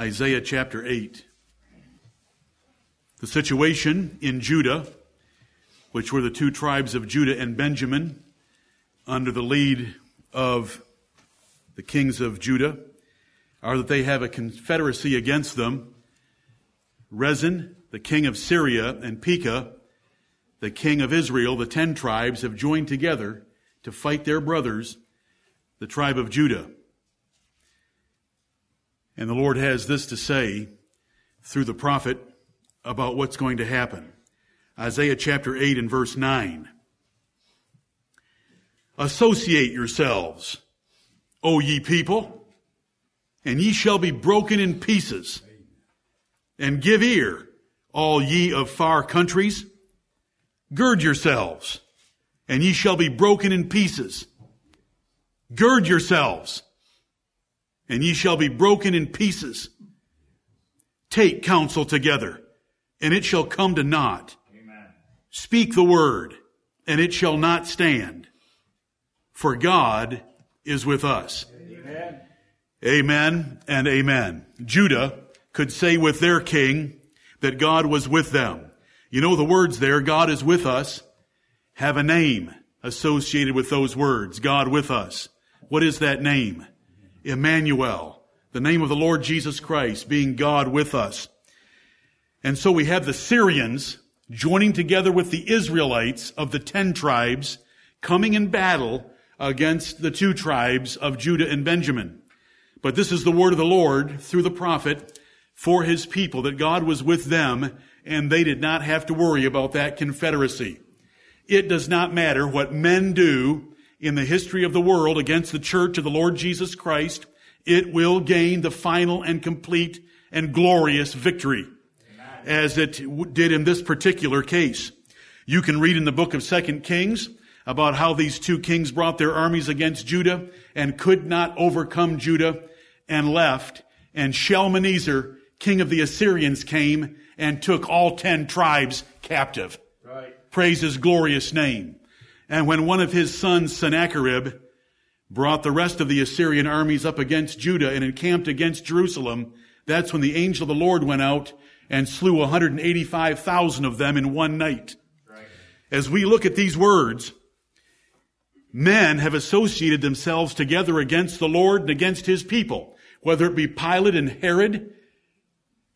Isaiah chapter 8. The situation in Judah, which were the two tribes of Judah and Benjamin, under the lead of the kings of Judah, are that they have a confederacy against them. Rezin, the king of Syria, and Pekah, the king of Israel, the ten tribes, have joined together to fight their brothers, the tribe of Judah. And the Lord has this to say through the prophet about what's going to happen. Isaiah chapter 8 and verse 9. Associate yourselves, O ye people, and ye shall be broken in pieces. And give ear, all ye of far countries. Gird yourselves, and ye shall be broken in pieces. Gird yourselves, and ye shall be broken in pieces. Take counsel together, and it shall come to naught. Amen. Speak the word, and it shall not stand. For God is with us. Amen. Amen and amen. Judah could say with their king that God was with them. You know the words there, God is with us, have a name associated with those words, God with us. What is that name? Emmanuel, the name of the Lord Jesus Christ being God with us. And so we have the Syrians joining together with the Israelites of the ten tribes coming in battle against the two tribes of Judah and Benjamin. But this is the word of the Lord through the prophet for his people that God was with them and they did not have to worry about that confederacy. It does not matter what men do in the history of the world against the church of the Lord Jesus Christ, it will gain the final and complete and glorious victory as it did in this particular case. You can read in the book of Second Kings about how these two kings brought their armies against Judah and could not overcome Judah and left. And Shalmaneser, king of the Assyrians, came and took all ten tribes captive. Right. Praise his glorious name. And when one of his sons, Sennacherib, brought the rest of the Assyrian armies up against Judah and encamped against Jerusalem, that's when the angel of the Lord went out and slew 185,000 of them in one night. Right. As we look at these words, men have associated themselves together against the Lord and against his people, whether it be Pilate and Herod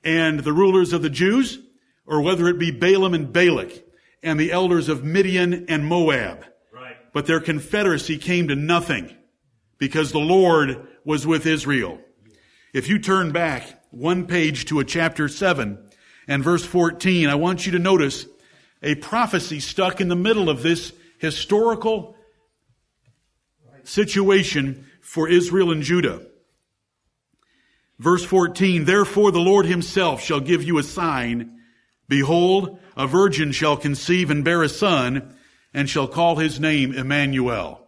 and the rulers of the Jews, or whether it be Balaam and Balak and the elders of Midian and Moab. Right. But their confederacy came to nothing because the Lord was with Israel. If you turn back one page to a chapter 7 and verse 14, I want you to notice a prophecy stuck in the middle of this historical situation for Israel and Judah. Verse 14, therefore the Lord himself shall give you a sign. Behold, a virgin shall conceive and bear a son and shall call his name Emmanuel.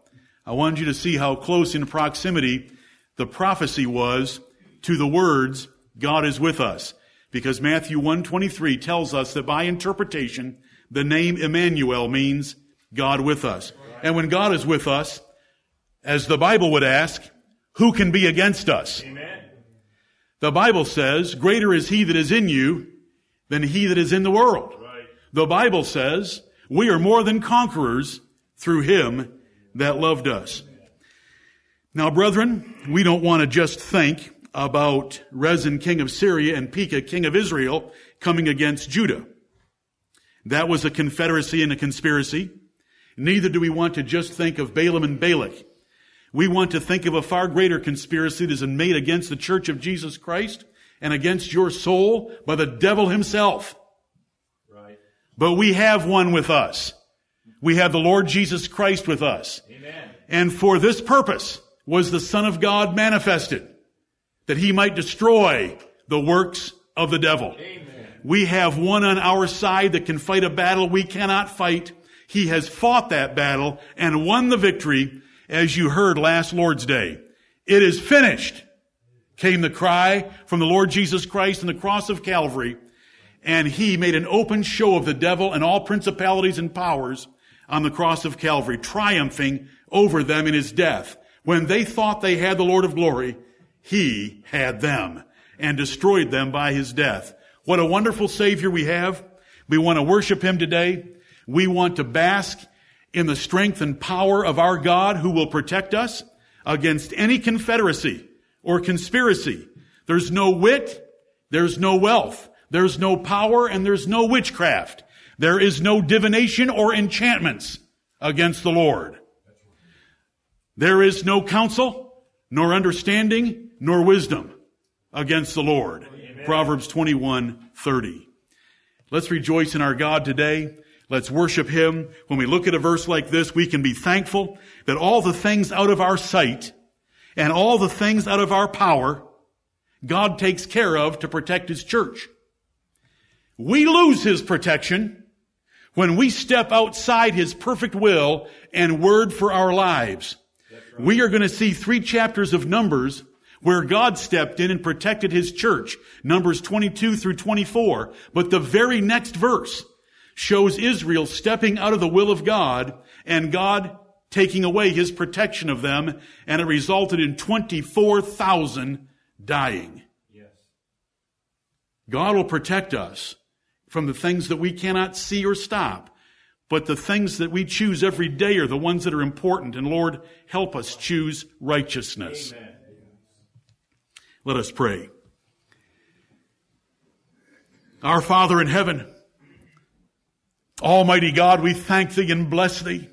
I wanted you to see how close in proximity the prophecy was to the words, God is with us. Because Matthew 123 tells us that by interpretation, the name Emmanuel means God with us. And when God is with us, as the Bible would ask, who can be against us? Amen. The Bible says, greater is he that is in you than he that is in the world. The Bible says we are more than conquerors through him that loved us. Now, brethren, we don't want to just think about Rezin, king of Syria, and Pekah, king of Israel, coming against Judah. That was a confederacy and a conspiracy. Neither do we want to just think of Balaam and Balak. We want to think of a far greater conspiracy that been made against the church of Jesus Christ and against your soul by the devil himself. But we have one with us. We have the Lord Jesus Christ with us. Amen. And for this purpose was the Son of God manifested, that he might destroy the works of the devil. Amen. We have one on our side that can fight a battle we cannot fight. He has fought that battle and won the victory, as you heard last Lord's Day. It is finished, came the cry from the Lord Jesus Christ on the cross of Calvary and he made an open show of the devil and all principalities and powers on the cross of Calvary, triumphing over them in his death. When they thought they had the Lord of glory, he had them. and destroyed them by his death. What a wonderful Savior we have. We want to worship him today. We want to bask in the strength and power of our God who will protect us against any confederacy or conspiracy. There's no wit, there's no wealth, there's no power, and there's no witchcraft. There is no divination or enchantments against the Lord. There is no counsel, nor understanding, nor wisdom against the Lord. Amen. Proverbs 21, 30. Let's rejoice in our God today. Let's worship Him. When we look at a verse like this, we can be thankful that all the things out of our sight and all the things out of our power, God takes care of to protect His church. We lose His protection when we step outside His perfect will and word for our lives. Right. We are going to see three chapters of Numbers where God stepped in and protected His church. Numbers 22 through 24. But the very next verse shows Israel stepping out of the will of God and God taking away His protection of them and it resulted in 24,000 dying. Yes. God will protect us from the things that we cannot see or stop. But the things that we choose every day are the ones that are important. And Lord, help us choose righteousness. Amen. Let us pray. Our Father in heaven, Almighty God, we thank Thee and bless Thee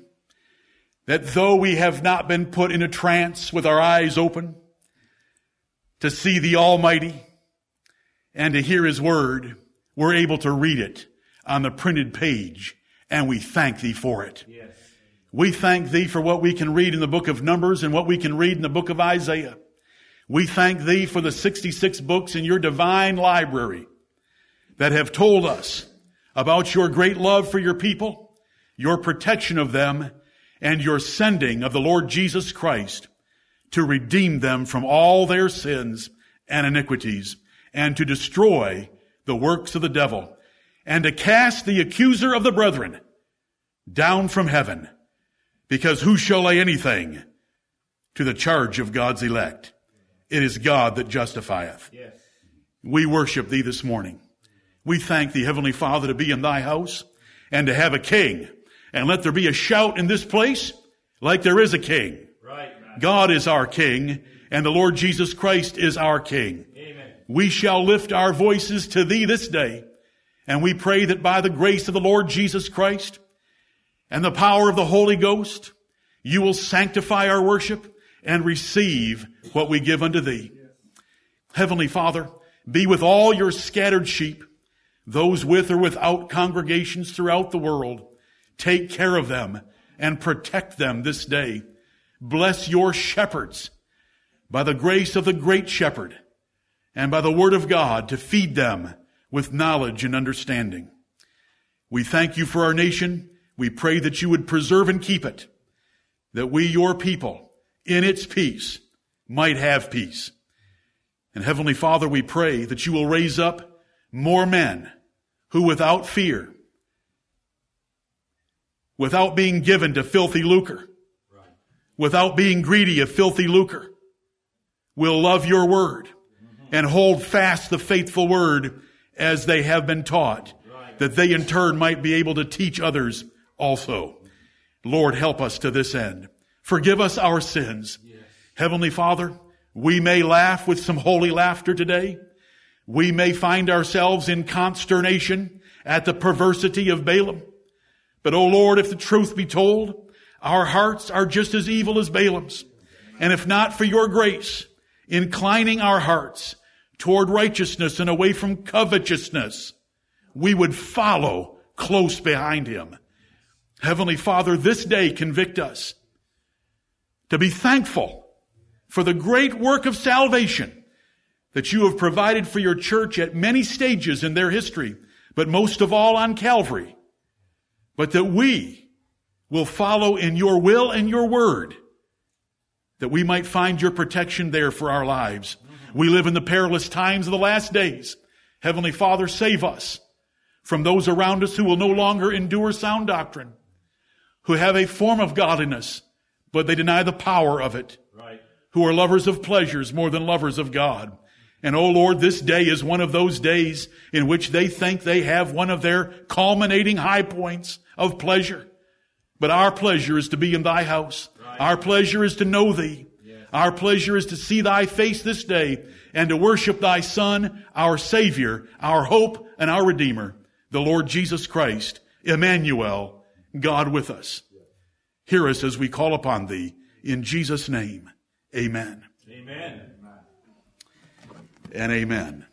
that though we have not been put in a trance with our eyes open to see the Almighty and to hear His Word, we're able to read it on the printed page and we thank thee for it. Yes. We thank thee for what we can read in the book of Numbers and what we can read in the book of Isaiah. We thank thee for the 66 books in your divine library that have told us about your great love for your people, your protection of them, and your sending of the Lord Jesus Christ to redeem them from all their sins and iniquities and to destroy the works of the devil and to cast the accuser of the brethren down from heaven because who shall lay anything to the charge of God's elect? It is God that justifieth. Yes. We worship thee this morning. We thank thee, Heavenly Father, to be in thy house and to have a king. And let there be a shout in this place like there is a king. Right. God is our king and the Lord Jesus Christ is our king we shall lift our voices to thee this day. And we pray that by the grace of the Lord Jesus Christ and the power of the Holy Ghost, you will sanctify our worship and receive what we give unto thee. Heavenly Father, be with all your scattered sheep, those with or without congregations throughout the world. Take care of them and protect them this day. Bless your shepherds by the grace of the great shepherd and by the word of God to feed them with knowledge and understanding. We thank you for our nation. We pray that you would preserve and keep it, that we, your people, in its peace, might have peace. And Heavenly Father, we pray that you will raise up more men who without fear, without being given to filthy lucre, without being greedy of filthy lucre, will love your word and hold fast the faithful word as they have been taught, that they in turn might be able to teach others also. Lord, help us to this end. Forgive us our sins. Yes. Heavenly Father, we may laugh with some holy laughter today. We may find ourselves in consternation at the perversity of Balaam. But oh Lord, if the truth be told, our hearts are just as evil as Balaam's. And if not for your grace, inclining our hearts toward righteousness and away from covetousness, we would follow close behind him. Heavenly Father, this day convict us to be thankful for the great work of salvation that you have provided for your church at many stages in their history, but most of all on Calvary. But that we will follow in your will and your word, that we might find your protection there for our lives. We live in the perilous times of the last days. Heavenly Father, save us from those around us who will no longer endure sound doctrine, who have a form of godliness, but they deny the power of it, right. who are lovers of pleasures more than lovers of God. And oh Lord, this day is one of those days in which they think they have one of their culminating high points of pleasure. But our pleasure is to be in thy house. Our pleasure is to know thee. Our pleasure is to see thy face this day and to worship thy son, our savior, our hope and our redeemer, the Lord Jesus Christ, Emmanuel, God with us. Hear us as we call upon thee in Jesus name. Amen. Amen. And amen.